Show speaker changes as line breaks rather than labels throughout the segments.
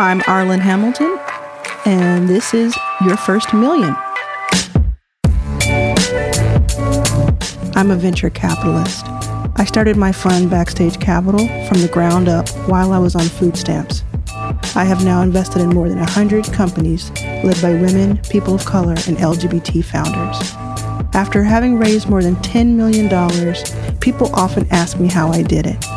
I'm Arlan Hamilton, and this is Your First Million. I'm a venture capitalist. I started my fund Backstage Capital from the ground up while I was on food stamps. I have now invested in more than 100 companies led by women, people of color, and LGBT founders. After having raised more than $10 million, people often ask me how I did it.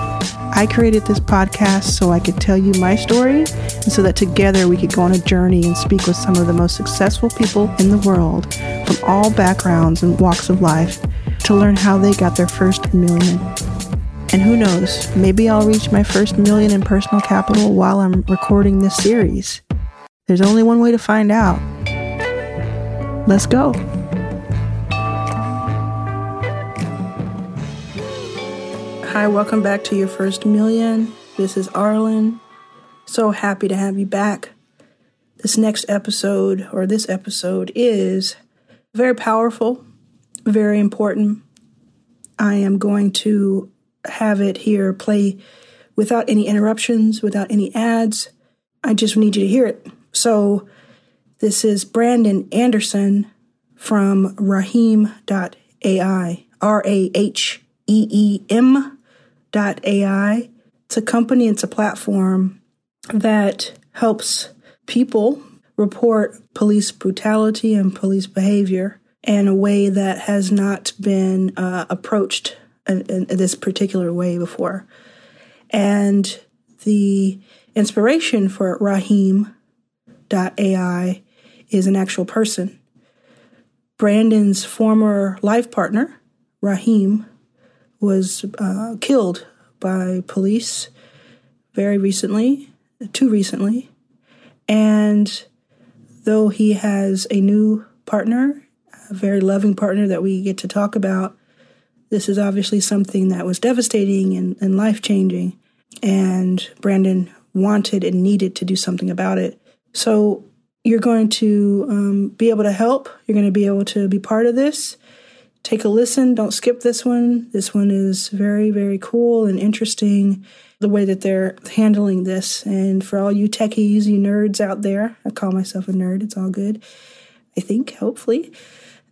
I created this podcast so I could tell you my story and so that together we could go on a journey and speak with some of the most successful people in the world from all backgrounds and walks of life to learn how they got their first million. And who knows, maybe I'll reach my first million in personal capital while I'm recording this series. There's only one way to find out. Let's go. Hi, welcome back to your first million. This is Arlan. So happy to have you back. This next episode, or this episode, is very powerful, very important. I am going to have it here play without any interruptions, without any ads. I just need you to hear it. So, this is Brandon Anderson from Raheem.ai, R A H E E M AI. It's a company, it's a platform that helps people report police brutality and police behavior in a way that has not been uh, approached in, in, this particular way before. And the inspiration for Raheem.ai is an actual person. Brandon's former life partner, Raheem, was uh, killed by police very recently, too recently. And though he has a new partner, a very loving partner that we get to talk about, this is obviously something that was devastating and, and life changing. And Brandon wanted and needed to do something about it. So you're going to um, be able to help. You're going to be able to be part of this take a listen. Don't skip this one. This one is very, very cool and interesting the way that they're handling this. And for all you techies, you nerds out there, I call myself a nerd. It's all good. I think, hopefully.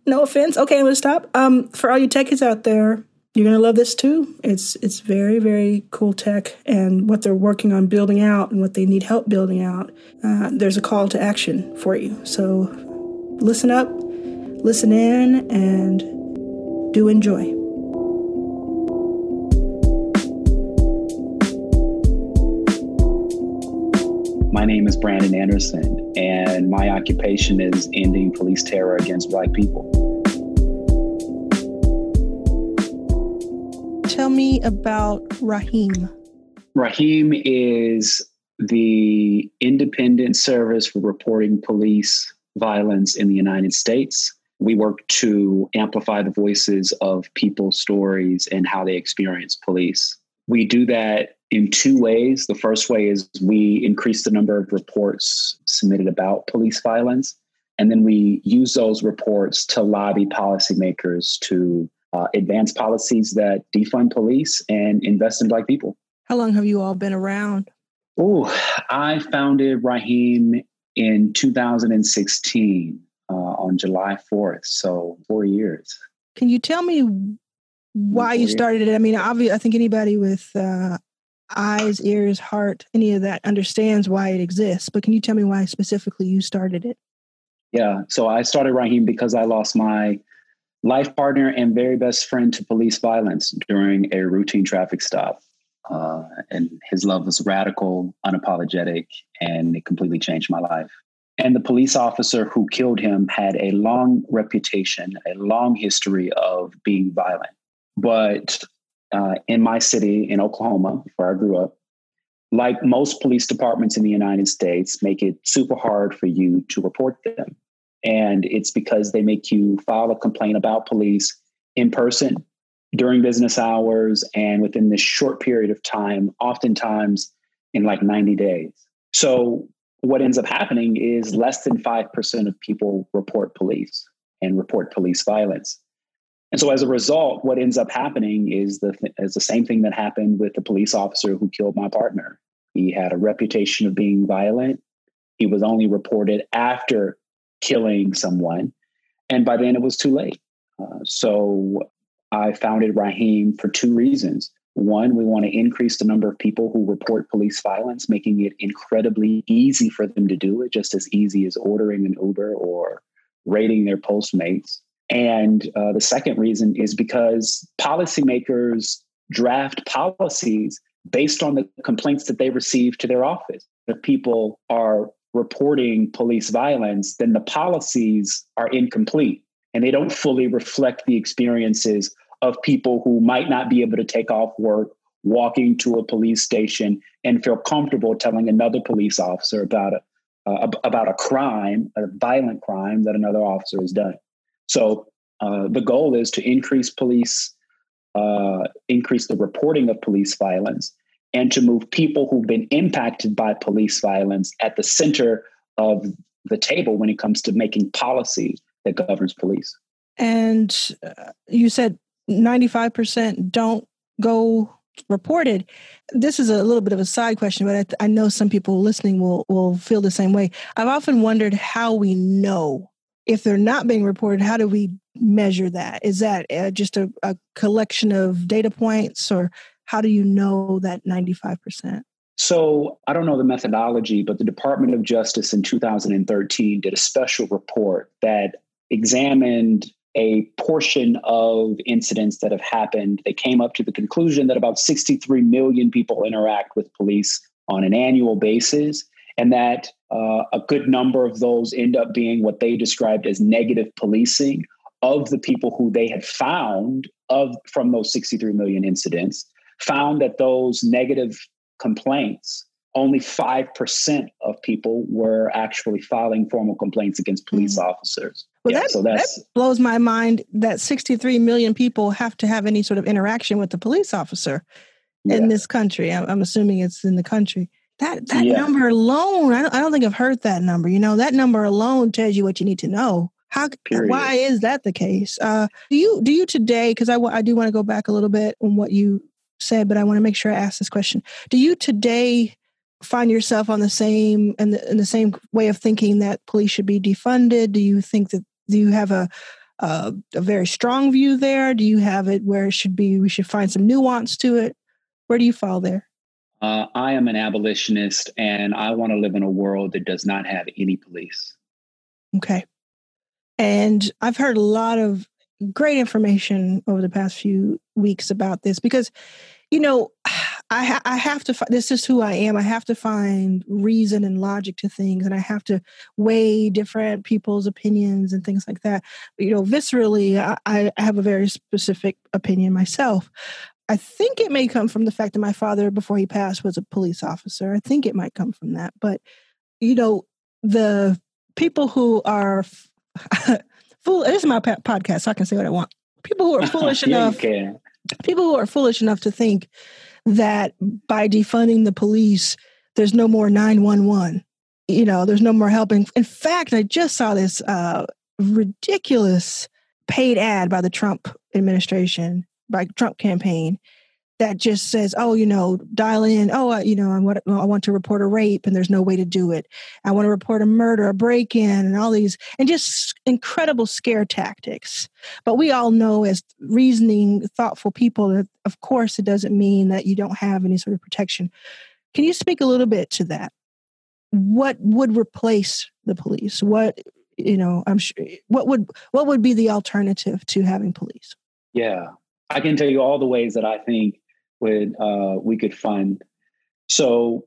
No offense. Okay, I'm gonna stop. Um, for all you techies out there, you're gonna love this too. It's it's very very cool tech, and what they're working on building out, and what they need help building out. Uh, there's a call to action for you. So listen up, listen in, and do enjoy.
My name is Brandon Anderson, and my occupation is ending police terror against Black people.
Tell me about Raheem.
Raheem is the independent service for reporting police violence in the United States we work to amplify the voices of people's stories and how they experience police. We do that in two ways. The first way is we increase the number of reports submitted about police violence. And then we use those reports to lobby policymakers to uh, advance policies that defund police and invest in Black people.
How long have you all been around?
Oh, I founded Raheem in 2016 uh, on July 4th. So four years.
Can you tell me why you started it? I mean, obviously, I think anybody with uh, eyes, ears, heart, any of that understands why it exists. But can you tell me why specifically you started it?
Yeah. So I started Raheem because I lost my life partner and very best friend to police violence during a routine traffic stop. Uh, and his love was radical, unapologetic, and it completely changed my life. And the police officer who killed him had a long reputation, a long history of being violent. But uh, in my city, in Oklahoma, where I grew up, like most police departments in the United States, make it super hard for you to report them. And it's because they make you file a complaint about police in person during business hours and within this short period of time, oftentimes in like 90 days. So what ends up happening is less than 5% of people report police and report police violence. And so as a result, what ends up happening is the, is the same thing that happened with the police officer who killed my partner. He had a reputation of being violent. He was only reported after killing someone. And by then it was too late. Uh, so I founded Raheem for two reasons. One, we want to increase the number of people who report police violence, making it incredibly easy for them to do it, just as easy as ordering an Uber or rating their Postmates. And uh, the second reason is because policymakers draft policies based on the complaints that they receive to their office. If people are reporting police violence, then the policies are incomplete and they don't fully reflect the experiences of people who might not be able to take off work, walking to a police station, and feel comfortable telling another police officer about a uh, about a crime, a violent crime that another officer has done. So uh, the goal is to increase police, uh, increase the reporting of police violence, and to move people who've been impacted by police violence at the center of the table when it comes to making policy that governs police.
And uh, you said 95% don't go reported. This is a little bit of a side question, but I, th- I, know some people listening will will feel the same way. I've often wondered how we know if they're not being reported. How do we measure that? Is that uh, just a, a collection of data points, or how do you know that ninety five percent?
So I don't know the methodology, but the Department of Justice in 2013 did a special report that examined a portion of incidents that have happened. They came up to the conclusion that about 63 million people interact with police on an annual basis, and that uh, a good number of those end up being what they described as negative policing of the people who they had found of from those 63 million incidents found that those negative complaints only 5% of people were actually filing formal complaints against police mm. officers.
Well, yeah, that, so that blows my mind that 63 million people have to have any sort of interaction with the police officer yeah. in this country. I'm, I'm, assuming it's in the country. That that yeah. number alone, I don't, I don't think I've heard that number. You know, that number alone tells you what you need to know. How? Period. Why is that the case? Uh, do you do you today? Because I, I do want to go back a little bit on what you said, but I want to make sure I ask this question. Do you today find yourself on the same and the, in the same way of thinking that police should be defunded? Do you think that do you have a, a a very strong view there? Do you have it where it should be? We should find some nuance to it. Where do you fall there?
Uh, I am an abolitionist, and I want to live in a world that does not have any police.
Okay, and I've heard a lot of great information over the past few weeks about this because, you know, I, ha- I have to, this is who I am. I have to find reason and logic to things, and I have to weigh different people's opinions and things like that. You know, viscerally, I, I have a very specific opinion myself. I think it may come from the fact that my father, before he passed, was a police officer. I think it might come from that. But, you know, the people who are fool, this is my podcast, so I can say what I want. People who are foolish yeah, enough, people who are foolish enough to think that by defunding the police, there's no more 911. You know, there's no more helping. In fact, I just saw this uh, ridiculous paid ad by the Trump administration, by Trump campaign, that just says, "Oh, you know, dial in. Oh, you know, I want, I want to report a rape, and there's no way to do it. I want to report a murder, a break-in, and all these, and just incredible scare tactics." But we all know, as reasoning, thoughtful people, that of course it doesn't mean that you don't have any sort of protection. Can you speak a little bit to that? What would replace the police? What you know? I'm sure. What would what would be the alternative to having police?
Yeah, I can tell you all the ways that I think would uh, we could fund. So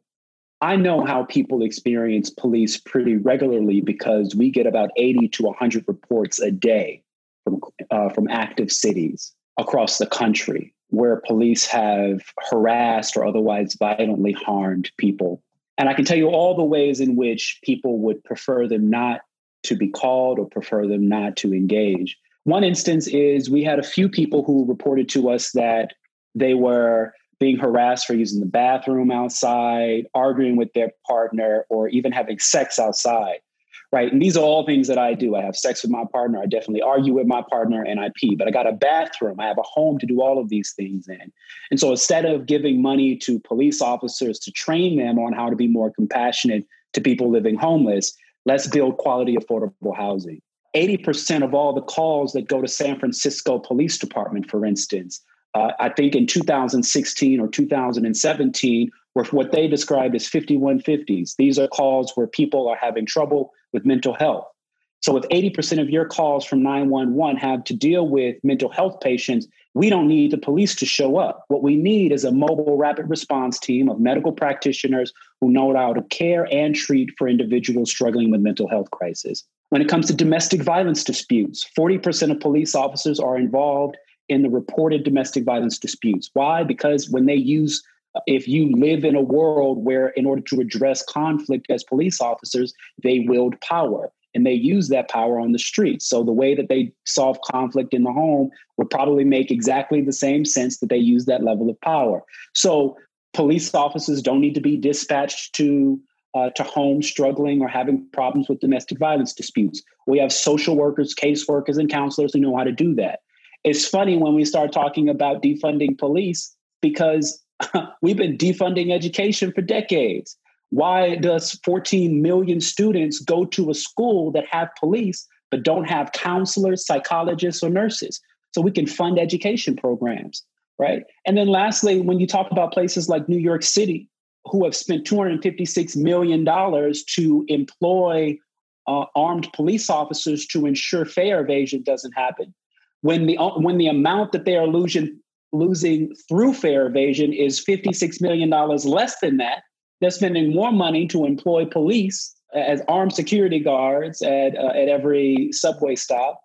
I know how people experience police pretty regularly because we get about 80 to 100 reports a day from, uh, from active cities across the country where police have harassed or otherwise violently harmed people. And I can tell you all the ways in which people would prefer them not to be called or prefer them not to engage. One instance is we had a few people who reported to us that they were being harassed for using the bathroom outside, arguing with their partner, or even having sex outside. right? And these are all things that I do. I have sex with my partner. I definitely argue with my partner and I pee, but I got a bathroom. I have a home to do all of these things in. And so instead of giving money to police officers to train them on how to be more compassionate to people living homeless, let's build quality, affordable housing. 80% of all the calls that go to San Francisco Police Department, for instance, uh, I think in 2016 or 2017 were what they described as 5150s. These are calls where people are having trouble with mental health. So, if 80% of your calls from 911 have to deal with mental health patients, we don't need the police to show up. What we need is a mobile rapid response team of medical practitioners who know how to care and treat for individuals struggling with mental health crisis. When it comes to domestic violence disputes, 40% of police officers are involved in the reported domestic violence disputes. Why? Because when they use if you live in a world where, in order to address conflict as police officers, they wield power and they use that power on the streets. So the way that they solve conflict in the home would probably make exactly the same sense that they use that level of power. So police officers don't need to be dispatched to uh, to homes struggling or having problems with domestic violence disputes. We have social workers, caseworkers, and counselors who know how to do that. It's funny when we start talking about defunding police because we've been defunding education for decades. Why does 14 million students go to a school that have police but don't have counselors, psychologists, or nurses? So we can fund education programs, right? And then lastly, when you talk about places like New York City, who have spent $256 million to employ uh, armed police officers to ensure fare evasion doesn't happen. When the, when the amount that they are losing, losing through fare evasion is $56 million less than that. They're spending more money to employ police as armed security guards at, uh, at every subway stop.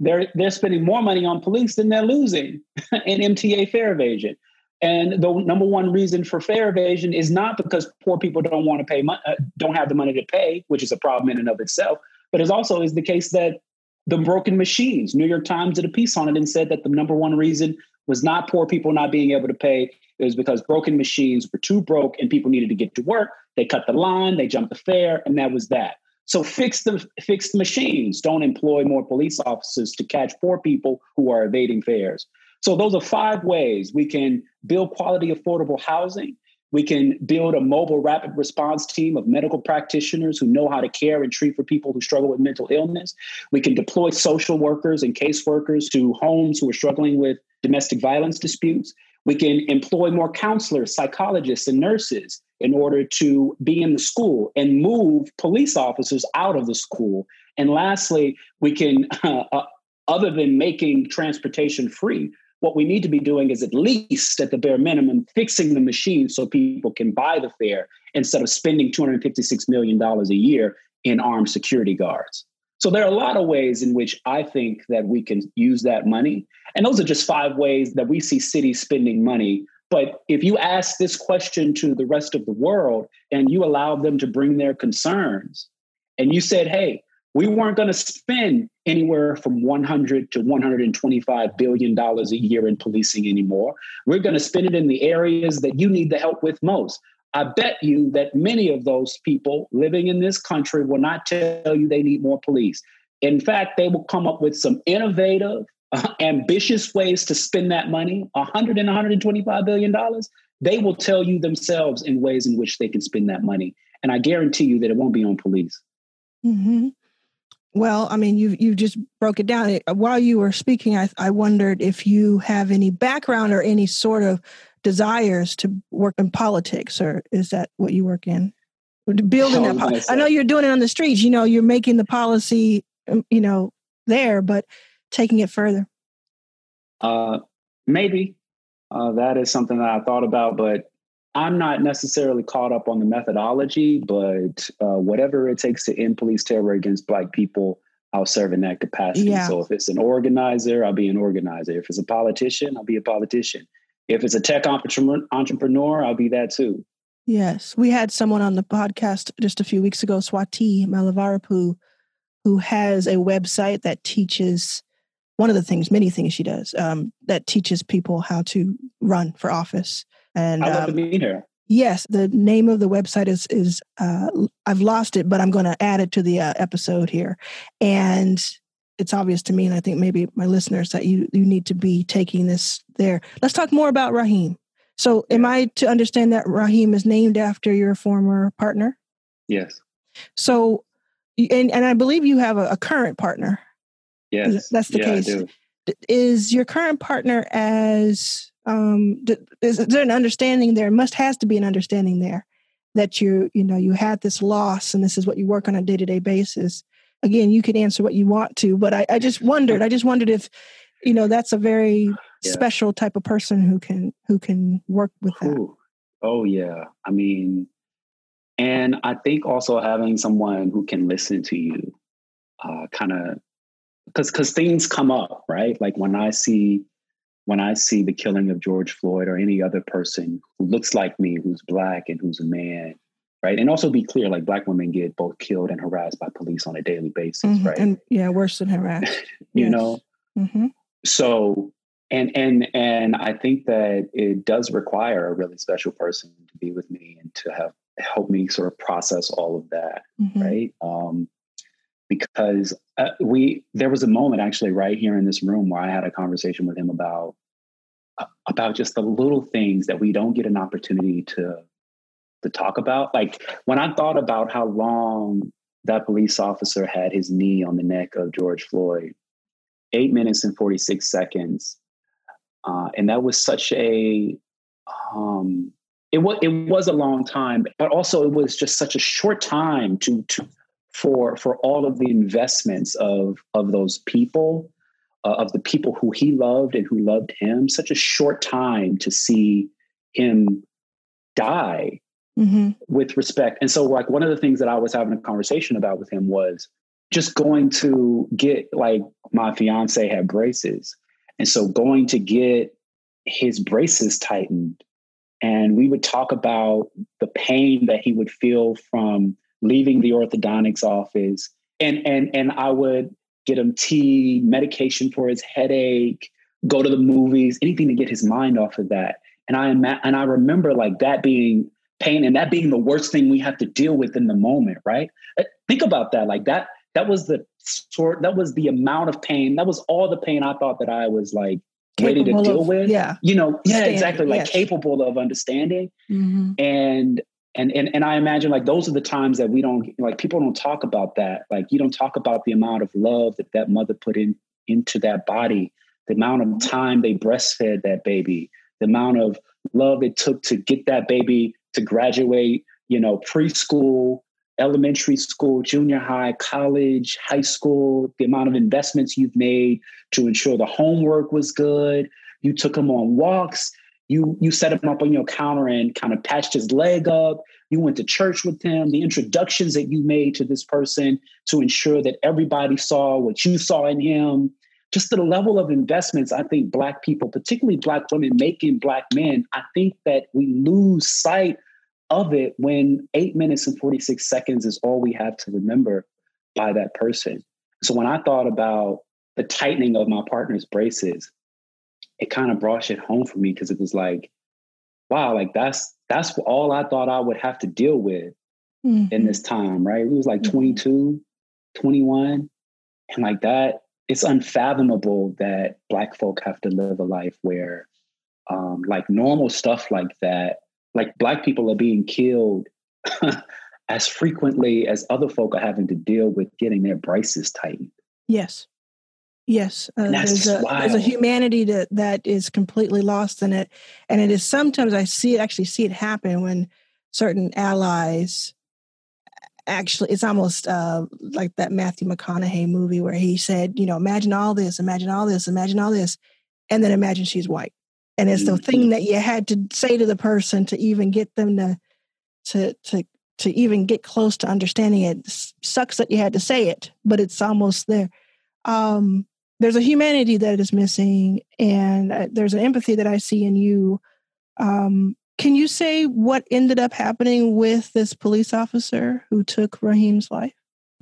They're, they're spending more money on police than they're losing in MTA fare evasion. And the number one reason for fare evasion is not because poor people don't want to pay, mo- uh, don't have the money to pay, which is a problem in and of itself, but it also is the case that the broken machines. New York Times did a piece on it and said that the number one reason was not poor people not being able to pay. It was because broken machines were too broke and people needed to get to work. They cut the line, they jumped the fare, and that was that. So fix the fix the machines. Don't employ more police officers to catch poor people who are evading fares. So those are five ways we can build quality, affordable housing. We can build a mobile rapid response team of medical practitioners who know how to care and treat for people who struggle with mental illness. We can deploy social workers and caseworkers to homes who are struggling with domestic violence disputes. We can employ more counselors, psychologists, and nurses in order to be in the school and move police officers out of the school. And lastly, we can, uh, uh, other than making transportation free, what we need to be doing is at least at the bare minimum fixing the machine so people can buy the fare instead of spending $256 million a year in armed security guards. So there are a lot of ways in which I think that we can use that money. And those are just five ways that we see cities spending money. But if you ask this question to the rest of the world and you allow them to bring their concerns, and you said, hey, we weren't going to spend anywhere from 100 to 125 billion dollars a year in policing anymore. We're going to spend it in the areas that you need the help with most. I bet you that many of those people living in this country will not tell you they need more police. In fact, they will come up with some innovative, uh, ambitious ways to spend that money 100 and 125 billion dollars. They will tell you themselves in ways in which they can spend that money. And I guarantee you that it won't be on police.
Mm-hmm. Well, I mean, you you just broke it down. While you were speaking, I, I wondered if you have any background or any sort of desires to work in politics, or is that what you work in? Building that. Po- I know you're doing it on the streets. You know, you're making the policy, um, you know, there, but taking it further.
Uh, maybe uh, that is something that I thought about, but I'm not necessarily caught up on the methodology, but uh, whatever it takes to end police terror against Black people, I'll serve in that capacity. Yeah. So if it's an organizer, I'll be an organizer. If it's a politician, I'll be a politician. If it's a tech entrepreneur, I'll be that too.
Yes. We had someone on the podcast just a few weeks ago, Swati Mylavarapu, who has a website that teaches one of the things, many things she does, um, that teaches people how to run for office. And
I love um, to meet her.
Yes, the name of the website is is uh, I've lost it, but I'm going to add it to the uh, episode here, and it's obvious to me, and I think maybe my listeners that you you need to be taking this there. Let's talk more about Raheem. So, am I to understand that Raheem is named after your former partner?
Yes.
So, and and I believe you have a, a current partner.
Yes,
that's the
yeah,
case. Is your current partner as um, is, there an understanding there? Must has to be an understanding there that you you know you had this loss and this is what you work on a day to day basis. Again, you can answer what you want to, but I, I just wondered. I just wondered if you know that's a very yeah. special type of person who can who can work with that. Ooh.
Oh yeah, I mean, and I think also having someone who can listen to you, uh, kind of, because because things come up, right? Like when I see when I see the killing of George Floyd or any other person who looks like me, who's black and who's a man, right? And also be clear, like black women get both killed and harassed by police on a daily basis, mm-hmm. right?
And yeah, worse than harassed.
you yes. know. Mm-hmm. So and and and I think that it does require a really special person to be with me and to have help me sort of process all of that, mm-hmm. right? Um, because uh, we there was a moment actually right here in this room where I had a conversation with him about uh, about just the little things that we don't get an opportunity to to talk about. Like when I thought about how long that police officer had his knee on the neck of George Floyd, eight minutes and forty six seconds, uh, and that was such a um, it was it was a long time, but also it was just such a short time to to for for all of the investments of of those people uh, of the people who he loved and who loved him such a short time to see him die mm-hmm. with respect. And so like one of the things that i was having a conversation about with him was just going to get like my fiance had braces. And so going to get his braces tightened. And we would talk about the pain that he would feel from leaving the orthodontics office and and and I would get him tea, medication for his headache, go to the movies, anything to get his mind off of that. And I and I remember like that being pain and that being the worst thing we have to deal with in the moment, right? Uh, think about that. Like that that was the sort that was the amount of pain. That was all the pain I thought that I was like capable ready to deal
of,
with.
Yeah.
You know, yeah, exactly. Like yes. capable of understanding. Mm-hmm. And and and and I imagine like those are the times that we don't like people don't talk about that. Like you don't talk about the amount of love that that mother put in into that body, the amount of mm-hmm. time they breastfed that baby, the amount of love it took to get that baby to graduate, you know, preschool, elementary school, junior high, college, high school, the amount of investments you've made to ensure the homework was good. You took them on walks you you set him up on your counter and kind of patched his leg up. You went to church with him. The introductions that you made to this person to ensure that everybody saw what you saw in him. Just the level of investments i think black people particularly black women making black men i think that we lose sight of it when eight minutes and 46 seconds is all we have to remember by that person. So when i thought about the tightening of my partner's braces it kind of brought shit home for me because it was like, wow, like that's that's all I thought I would have to deal with mm-hmm. in this time, right? It was like mm-hmm. 22, 21. And like that, it's unfathomable that black folk have to live a life where um, like normal stuff like that, like black people are being killed as frequently as other folk are having to deal with getting their braces tightened.
Yes. Yes, uh, there's, a, there's a humanity that that is completely lost in it, and it is sometimes I see it actually see it happen when certain allies actually it's almost uh, like that Matthew McConaughey movie where he said, you know, imagine all this, imagine all this, imagine all this, and then imagine she's white, and it's mm-hmm. the thing that you had to say to the person to even get them to to to to even get close to understanding it. it sucks that you had to say it, but it's almost there. Um, there's a humanity that is missing and uh, there's an empathy that I see in you. Um, can you say what ended up happening with this police officer who took Raheem's life?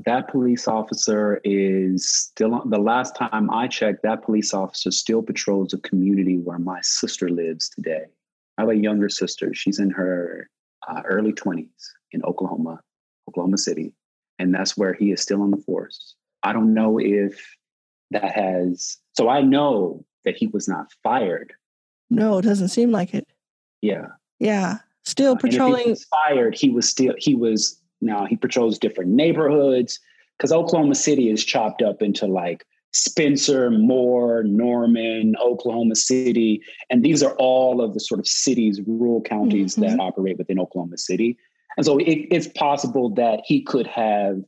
That police officer is still, the last time I checked, that police officer still patrols a community where my sister lives today. I have a younger sister. She's in her uh, early 20s in Oklahoma, Oklahoma City. And that's where he is still on the force. I don't know if that has, so I know that he was not fired.
No, it doesn't seem like it.
Yeah.
Yeah. Still patrolling.
he was fired, he was still, he was, now he patrols different neighborhoods because Oklahoma City is chopped up into like Spencer, Moore, Norman, Oklahoma City. And these are all of the sort of cities, rural counties mm-hmm. that operate within Oklahoma City. And so it, it's possible that he could have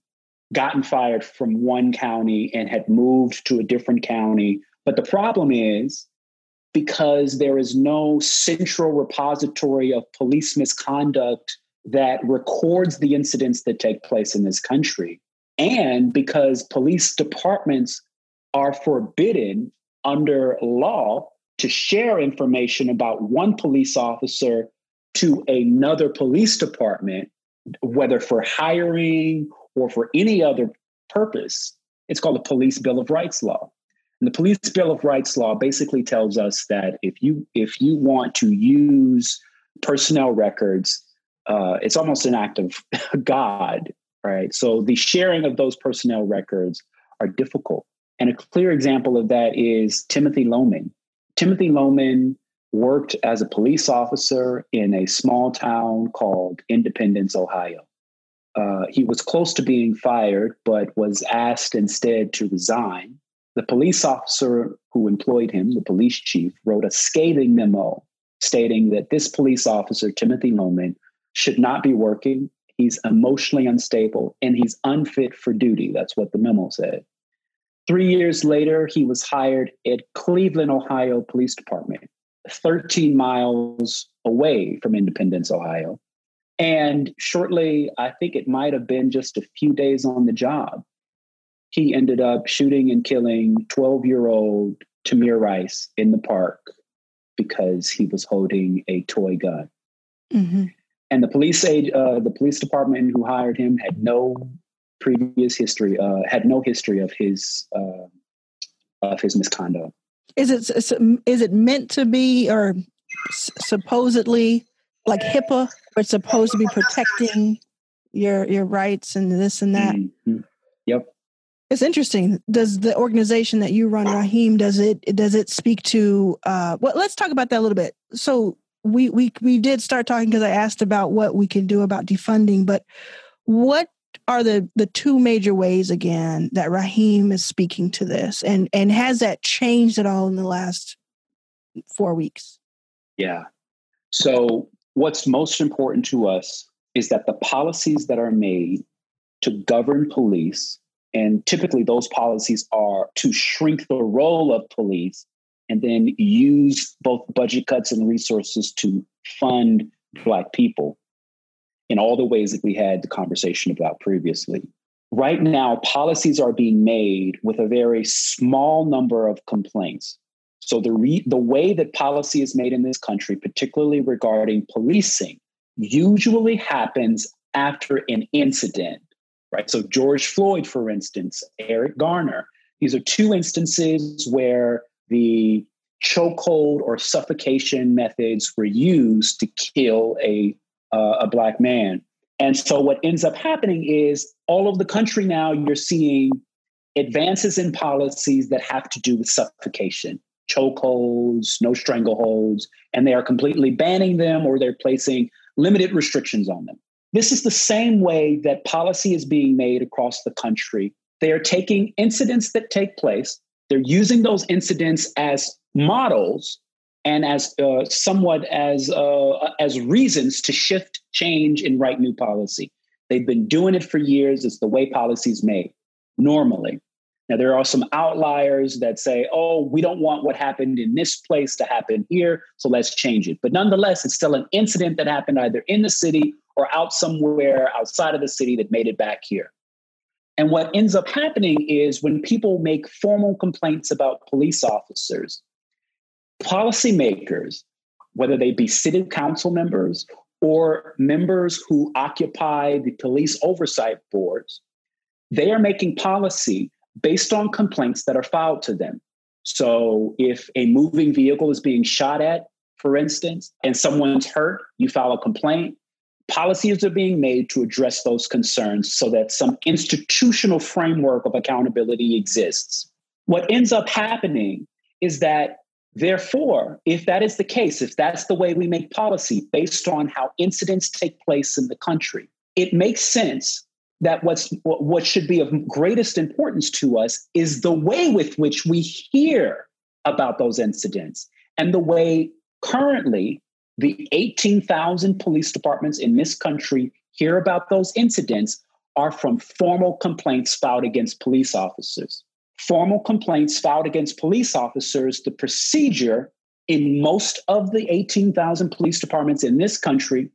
gotten fired from one county and had moved to a different county. But the problem is because there is no central repository of police misconduct that records the incidents that take place in this country. And because police departments are forbidden under law to share information about one police officer to another police department, whether for hiring or for any other purpose. It's called the Police Bill of Rights law. And the Police Bill of Rights law basically tells us that if you if you want to use personnel records, uh, it's almost an act of God, right? So the sharing of those personnel records are difficult. And a clear example of that is Timothy Loehmann. Timothy Loehmann worked as a police officer in a small town called Independence, Ohio. Uh, he was close to being fired, but was asked instead to resign. The police officer who employed him, the police chief, wrote a scathing memo stating that this police officer, Timothy Loehmann, should not be working. He's emotionally unstable and he's unfit for duty. That's what the memo said. Three years later, he was hired at Cleveland, Ohio Police Department, 13 miles away from Independence, Ohio. And shortly, I think it might have been just a few days on the job, he ended up shooting and killing 12 year old Tamir Rice in the park because he was holding a toy gun. Mm-hmm. And the police aid, uh, the police department who hired him had no previous history, uh, had no history of his uh, of his misconduct.
Is it is it meant to be or supposedly like HIPAA? It's supposed to be protecting your your rights and this and that. Mm-hmm.
Yep.
It's interesting. Does the organization that you run, Raheem, does it does it speak to? Uh, well, let's talk about that a little bit. So we we we did start talking because I asked about what we can do about defunding, but what are the the two major ways again that Raheem is speaking to this, and and has that changed at all in the last four weeks?
Yeah. So what's most important to us is that the policies that are made to govern police, and typically those policies are to shrink the role of police and then use both budget cuts and resources to fund Black people in all the ways that we had the conversation about previously. Right now, policies are being made with a very small number of complaints. So the re- the way that policy is made in this country, particularly regarding policing, usually happens after an incident, right? So George Floyd, for instance, Eric Garner. These are two instances where the chokehold or suffocation methods were used to kill a uh, a black man. And so what ends up happening is all over the country now you're seeing advances in policies that have to do with suffocation, chokeholds, no strangleholds, and they are completely banning them or they're placing limited restrictions on them. This is the same way that policy is being made across the country. They are taking incidents that take place, they're using those incidents as models and as uh, somewhat as uh, as reasons to shift, change, and write new policy. They've been doing it for years. It's the way policy is made normally. Now there are some outliers that say, "Oh, we don't want what happened in this place to happen here, so let's change it." But nonetheless, it's still an incident that happened either in the city or out somewhere outside of the city that made it back here. And what ends up happening is when people make formal complaints about police officers, policymakers, whether they be city council members or members who occupy the police oversight boards, they are making policy based on complaints that are filed to them. So if a moving vehicle is being shot at, for instance, and someone's hurt, you file a complaint. policies are being made to address those concerns so that some institutional framework of accountability exists. What ends up happening is that, therefore, if that is the case, if that's the way we make policy based on how incidents take place in the country, it makes sense that what's what should be of greatest importance to us is the way with which we hear about those incidents and the way currently the 18,000 police departments in this country hear about those incidents are from formal complaints filed against police officers. Formal complaints filed against police officers, the procedure in most of the 18,000 police departments in this country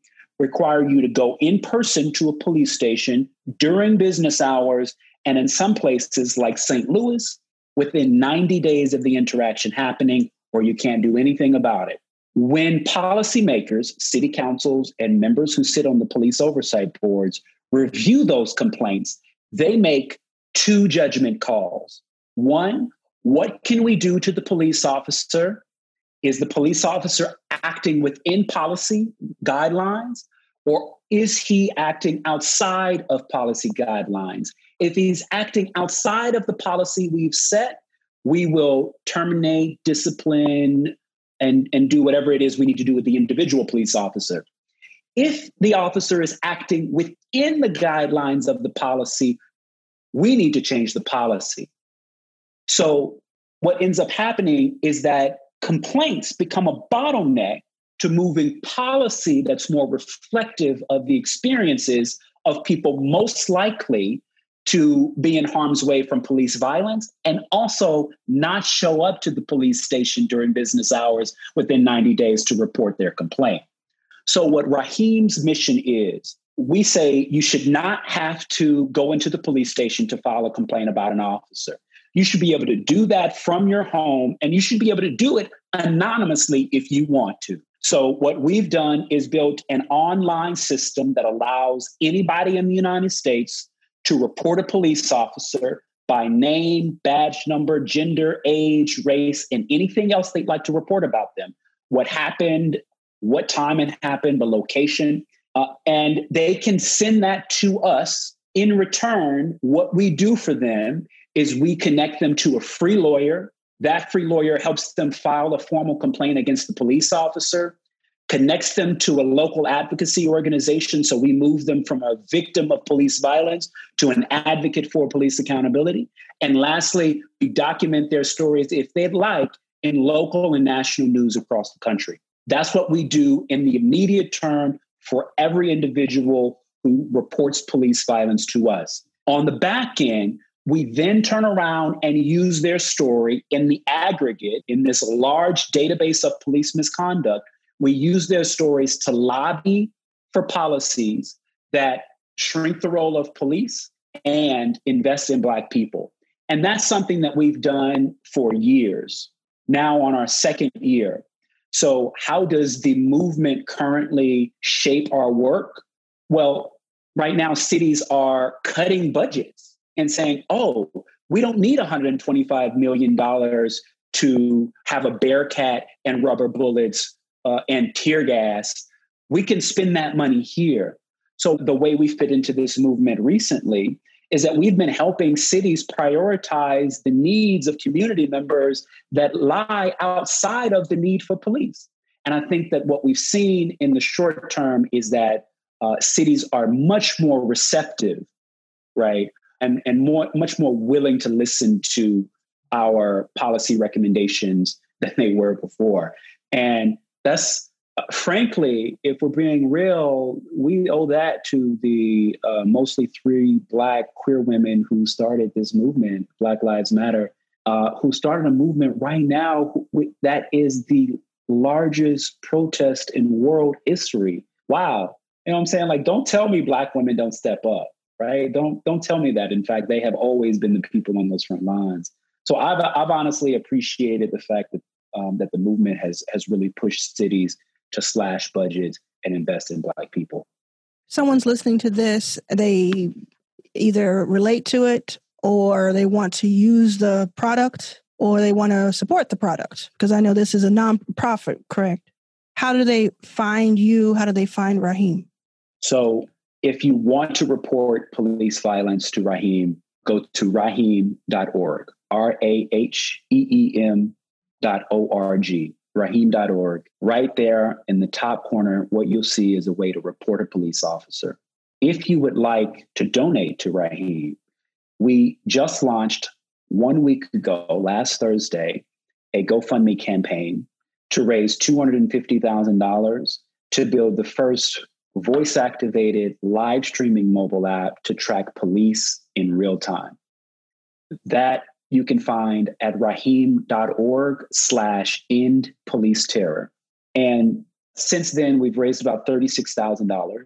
require you to go in person to a police station during business hours, and in some places like St. Louis, within 90 days of the interaction happening, or you can't do anything about it. When policymakers, city councils, and members who sit on the police oversight boards review those complaints, they make two judgment calls. One, what can we do to the police officer? Is the police officer acting within policy guidelines? Or is he acting outside of policy guidelines? If he's acting outside of the policy we've set, we will terminate, discipline, and, and do whatever it is we need to do with the individual police officer. If the officer is acting within the guidelines of the policy, we need to change the policy. So, what ends up happening is that complaints become a bottleneck to moving policy that's more reflective of the experiences of people most likely to be in harm's way from police violence and also not show up to the police station during business hours within 90 days to report their complaint. So, what Raheem's mission is, we say you should not have to go into the police station to file a complaint about an officer. You should be able to do that from your home, and you should be able to do it anonymously if you want to. So, what we've done is built an online system that allows anybody in the United States to report a police officer by name, badge number, gender, age, race, and anything else they'd like to report about them. What happened, what time it happened, the location. Uh, and they can send that to us. In return, what we do for them is we connect them to a free lawyer. That free lawyer helps them file a formal complaint against the police officer connects them to a local advocacy organization. So we move them from a victim of police violence to an advocate for police accountability. And lastly, we document their stories, if they'd like, in local and national news across the country. That's what we do in the immediate term for every individual who reports police violence to us. On the back end, we then turn around and use their story in the aggregate in this large database of police misconduct we use their stories to lobby for policies that shrink the role of police and invest in Black people. And that's something that we've done for years, now on our second year. So, how does the movement currently shape our work? Well, right now, cities are cutting budgets and saying, oh, we don't need $125 million to have a Bearcat and rubber bullets uh, and tear gas, we can spend that money here. So, the way we fit into this movement recently is that we've been helping cities prioritize the needs of community members that lie outside of the need for police. And I think that what we've seen in the short term is that uh, cities are much more receptive, right? And, and more, much more willing to listen to our policy recommendations than they were before. And that's uh, frankly, if we're being real, we owe that to the uh, mostly three Black queer women who started this movement, Black Lives Matter, uh, who started a movement right now that is the largest protest in world history. Wow. You know what I'm saying? Like, don't tell me Black women don't step up, right? Don't don't tell me that. In fact, they have always been the people on those front lines. So I've I've honestly appreciated the fact that um, that the movement has has really pushed cities to slash budgets and invest in Black people.
Someone's listening to this; they either relate to it, or they want to use the product, or they want to support the product. Because I know this is a nonprofit, correct? How do they find you? How do they find Raheem?
So if you want to report police violence to Raheem, go to raheem.org, R A H E E M dot O R G, raheem.org. Right there in the top corner, what you'll see is a way to report a police officer. If you would like to donate to Raheem, we just launched one week ago, last Thursday, a GoFundMe campaign to raise $250,000 to build the first voice activated live streaming mobile app to track police in real time. That you can find at raheem.org slash end police terror. And since then, we've raised about $36,000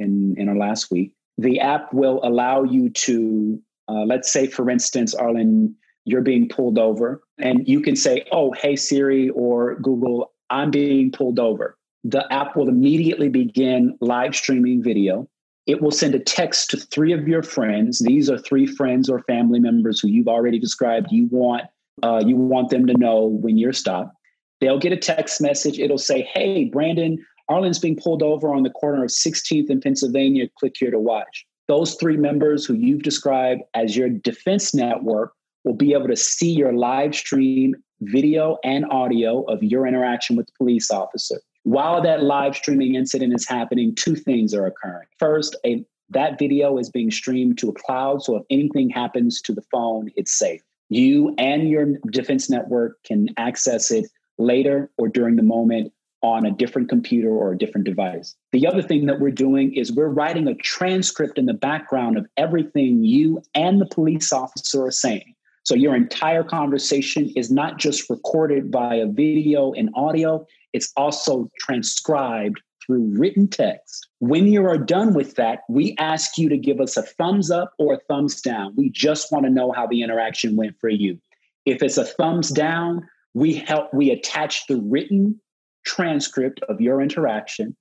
in, in our last week. The app will allow you to, uh, let's say, for instance, Arlan, you're being pulled over, and you can say, Oh, hey, Siri or Google, I'm being pulled over the app will immediately begin live streaming video. It will send a text to three of your friends. These are three friends or family members who you've already described. You want uh, you want them to know when you're stopped. They'll get a text message. It'll say, "Hey, Brandon, Arlan's being pulled over on the corner of 16th and Pennsylvania. Click here to watch." Those three members who you've described as your defense network will be able to see your live stream video and audio of your interaction with the police officer. While that live streaming incident is happening, two things are occurring. First, a, that video is being streamed to a cloud, so if anything happens to the phone, it's safe. You and your defense network can access it later or during the moment on a different computer or a different device. The other thing that we're doing is we're writing a transcript in the background of everything you and the police officer are saying. So your entire conversation is not just recorded via video and audio, it's also transcribed through written text. When you are done with that, we ask you to give us a thumbs up or a thumbs down. We just want to know how the interaction went for you. If it's a thumbs down, we help we attach the written transcript of your interaction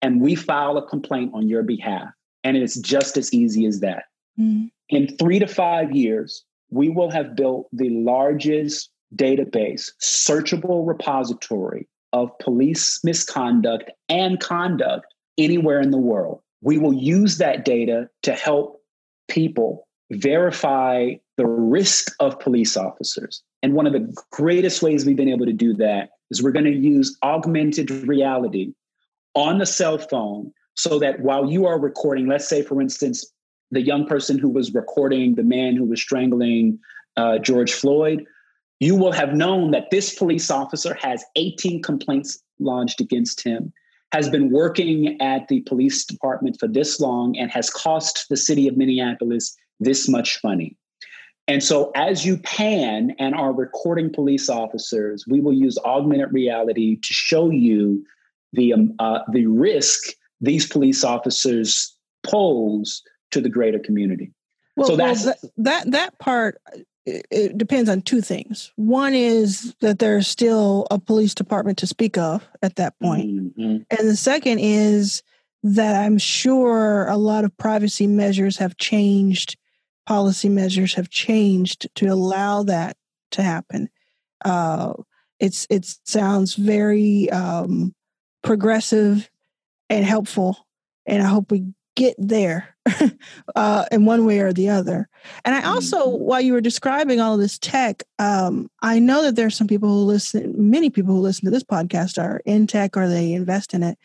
and we file a complaint on your behalf. And it's just as easy as that. Mm. In 3 to 5 years, we will have built the largest database, searchable repository of police misconduct and conduct anywhere in the world. We will use that data to help people verify the risk of police officers. And one of the greatest ways we've been able to do that is we're going to use augmented reality on the cell phone so that while you are recording, let's say, for instance, the young person who was recording the man who was strangling uh, George Floyd, you will have known that this police officer has 18 complaints lodged against him, has been working at the police department for this long, and has cost the city of Minneapolis this much money. And so, as you pan and are recording police officers, we will use augmented reality to show you the um, uh, the risk these police officers pose to the greater community.
Well, so that's well, that, that that part it depends on two things. One is that there's still a police department to speak of at that point. Mm-hmm. And the second is that I'm sure a lot of privacy measures have changed, policy measures have changed to allow that to happen. Uh, it's it sounds very um, progressive and helpful, and I hope we get there uh, in one way or the other. And I also, mm-hmm. while you were describing all this tech, um, I know that there are some people who listen, many people who listen to this podcast are in tech or they invest in it.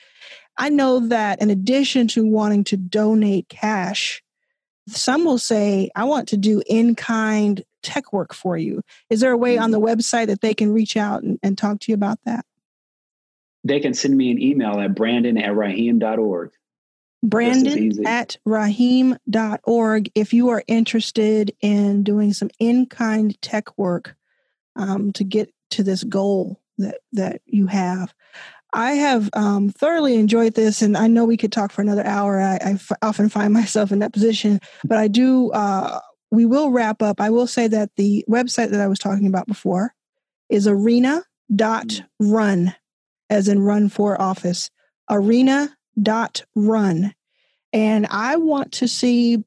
I know that in addition to wanting to donate cash, some will say, I want to do in kind tech work for you. Is there a way on the mm-hmm. website that they can reach out and, and talk to you about that?
They can send me an email at brandon at raheem.org.
Brandon at raheem.org if you are interested in doing some in kind tech work um, to get to this goal that, that you have. I have um, thoroughly enjoyed this, and I know we could talk for another hour. I, I f- often find myself in that position, but I do. Uh, we will wrap up. I will say that the website that I was talking about before is arena.run, as in run for office. Arena dot run. And I want to see,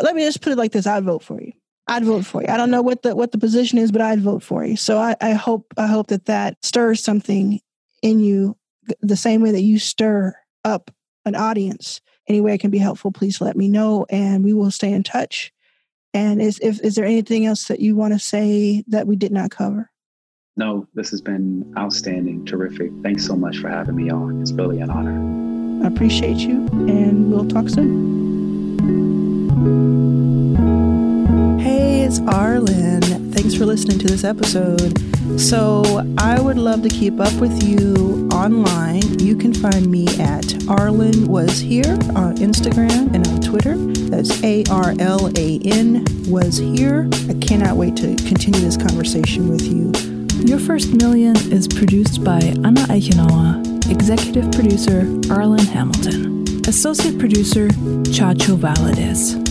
let me just put it like this, I'd vote for you. I'd vote for you. I don't know what the what the position is, but I'd vote for you. So I, I hope I hope that that stirs something in you the same way that you stir up an audience any way I can be helpful, please let me know and we will stay in touch. And is, if, is there anything else that you want to say that we did not cover?
No, this has been outstanding, terrific. Thanks so much for having me on. It's really an honor.
I appreciate you, and we'll talk soon. Hey, it's Arlan. Thanks for listening to this episode. So, I would love to keep up with you online. You can find me at Arlan Was Here on Instagram and on Twitter. That's A R L A N Was Here. I cannot wait to continue this conversation with you.
Your First Million is produced by Anna Eichenauer, executive producer Arlan Hamilton, associate producer Chacho Valadez.